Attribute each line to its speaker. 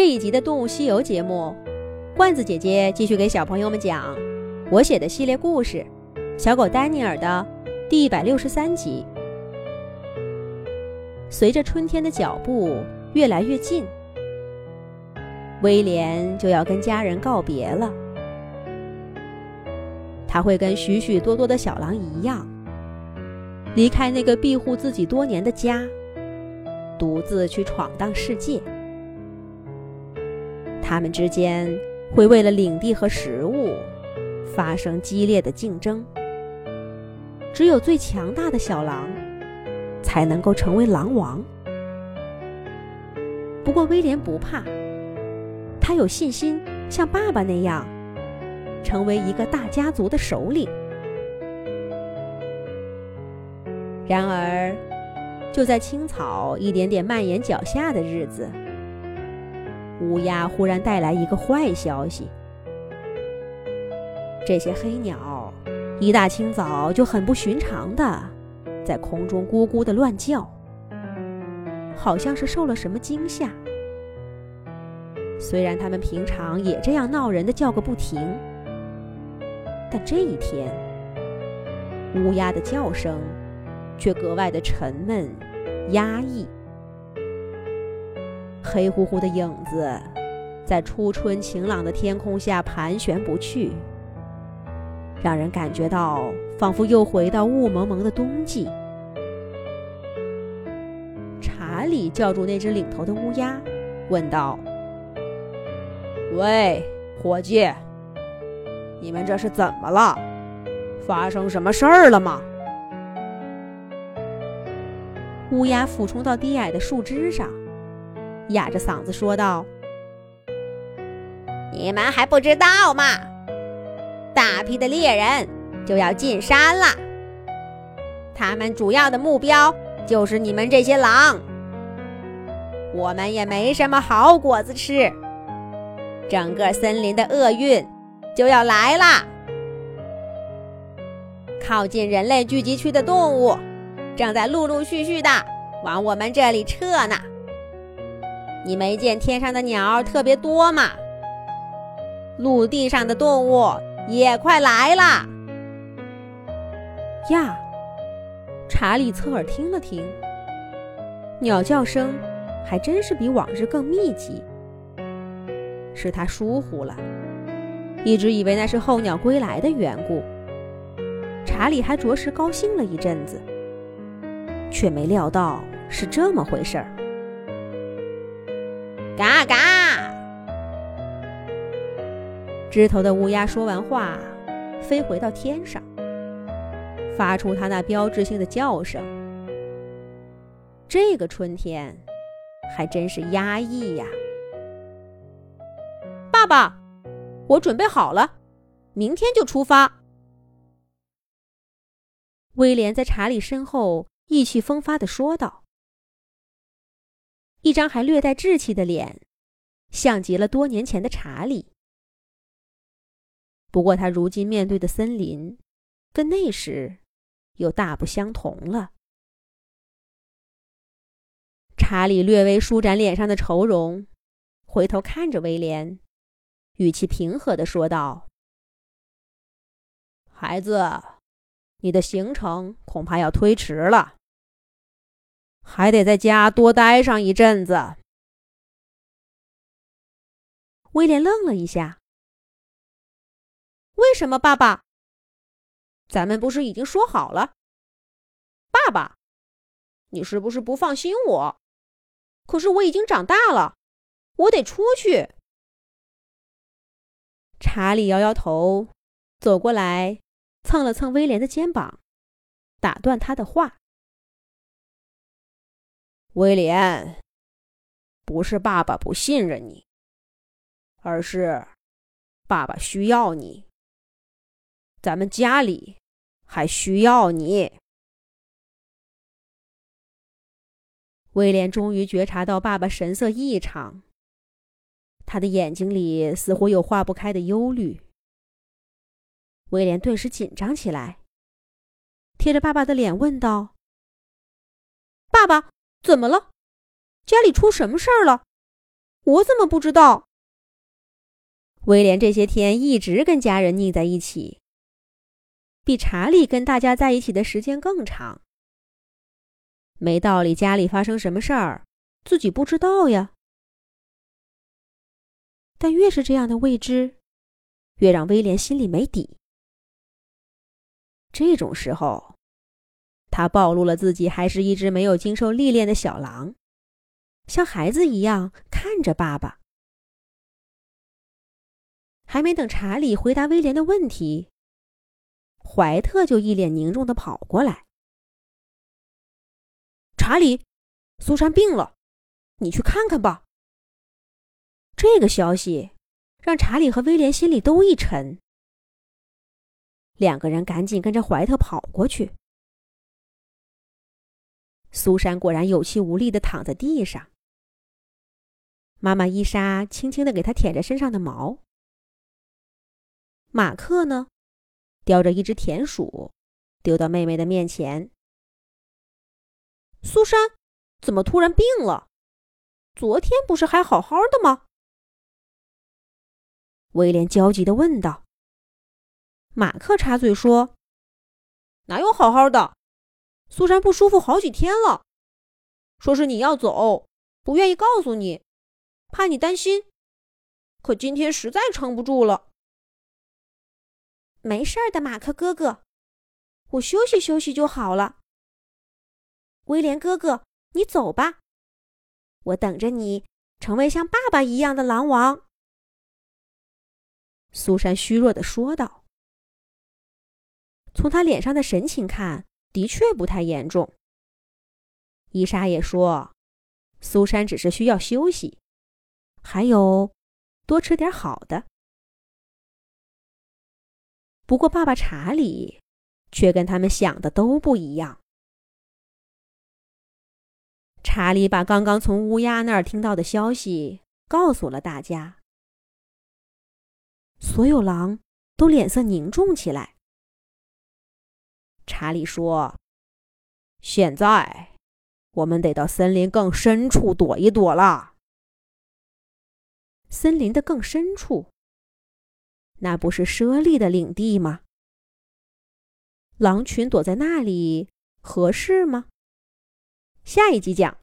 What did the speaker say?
Speaker 1: 这一集的《动物西游》节目，罐子姐姐继续给小朋友们讲我写的系列故事《小狗丹尼尔》的第一百六十三集。随着春天的脚步越来越近，威廉就要跟家人告别了。他会跟许许多多的小狼一样，离开那个庇护自己多年的家，独自去闯荡世界。他们之间会为了领地和食物发生激烈的竞争。只有最强大的小狼才能够成为狼王。不过威廉不怕，他有信心像爸爸那样成为一个大家族的首领。然而，就在青草一点点蔓延脚下的日子。乌鸦忽然带来一个坏消息：这些黑鸟一大清早就很不寻常的在空中咕咕的乱叫，好像是受了什么惊吓。虽然它们平常也这样闹人的叫个不停，但这一天，乌鸦的叫声却格外的沉闷、压抑。黑乎乎的影子，在初春晴朗的天空下盘旋不去，让人感觉到仿佛又回到雾蒙蒙的冬季。查理叫住那只领头的乌鸦，问道：“
Speaker 2: 喂，伙计，你们这是怎么了？发生什么事儿了吗？”
Speaker 1: 乌鸦俯冲到低矮的树枝上。哑着嗓子说道：“
Speaker 3: 你们还不知道吗？大批的猎人就要进山了，他们主要的目标就是你们这些狼。我们也没什么好果子吃，整个森林的厄运就要来了。靠近人类聚集区的动物正在陆陆续续的往我们这里撤呢。”你没见天上的鸟特别多吗？陆地上的动物也快来了。
Speaker 1: 呀，查理侧耳听了听，鸟叫声还真是比往日更密集。是他疏忽了，一直以为那是候鸟归来的缘故。查理还着实高兴了一阵子，却没料到是这么回事儿。
Speaker 3: 嘎嘎！
Speaker 1: 枝头的乌鸦说完话，飞回到天上，发出它那标志性的叫声。这个春天还真是压抑呀！爸爸，我准备好了，明天就出发。威廉在查理身后意气风发地说道。一张还略带稚气的脸，像极了多年前的查理。不过，他如今面对的森林，跟那时又大不相同了。查理略微舒展脸上的愁容，回头看着威廉，语气平和的说道：“
Speaker 2: 孩子，你的行程恐怕要推迟了。”还得在家多待上一阵子。
Speaker 1: 威廉愣了一下。为什么，爸爸？咱们不是已经说好了？爸爸，你是不是不放心我？可是我已经长大了，我得出去。查理摇摇头，走过来，蹭了蹭威廉的肩膀，打断他的话。
Speaker 2: 威廉，不是爸爸不信任你，而是爸爸需要你。咱们家里还需要你。
Speaker 1: 威廉终于觉察到爸爸神色异常，他的眼睛里似乎有化不开的忧虑。威廉顿时紧张起来，贴着爸爸的脸问道：“爸爸。”怎么了？家里出什么事儿了？我怎么不知道？威廉这些天一直跟家人腻在一起，比查理跟大家在一起的时间更长。没道理，家里发生什么事儿，自己不知道呀。但越是这样的未知，越让威廉心里没底。这种时候，他暴露了自己还是一只没有经受历练的小狼，像孩子一样看着爸爸。还没等查理回答威廉的问题，怀特就一脸凝重的跑过来：“查理，苏珊病了，你去看看吧。”这个消息让查理和威廉心里都一沉，两个人赶紧跟着怀特跑过去。苏珊果然有气无力的躺在地上，妈妈伊莎轻轻的给她舔着身上的毛。马克呢，叼着一只田鼠，丢到妹妹的面前。苏珊怎么突然病了？昨天不是还好好的吗？威廉焦急的问道。马克插嘴说：“哪有好好的？苏珊不舒服好几天了，说是你要走，不愿意告诉你，怕你担心。可今天实在撑不住了。”没事的，马克哥哥，我休息休息就好了。威廉哥哥，你走吧，我等着你成为像爸爸一样的狼王。”苏珊虚弱的说道。从他脸上的神情看，的确不太严重。伊莎也说，苏珊只是需要休息，还有多吃点好的。不过，爸爸查理却跟他们想的都不一样。查理把刚刚从乌鸦那儿听到的消息告诉了大家，所有狼都脸色凝重起来。查理说：“现在我们得到森林更深处躲一躲了。森林的更深处。”那不是猞猁的领地吗？狼群躲在那里合适吗？下一集讲。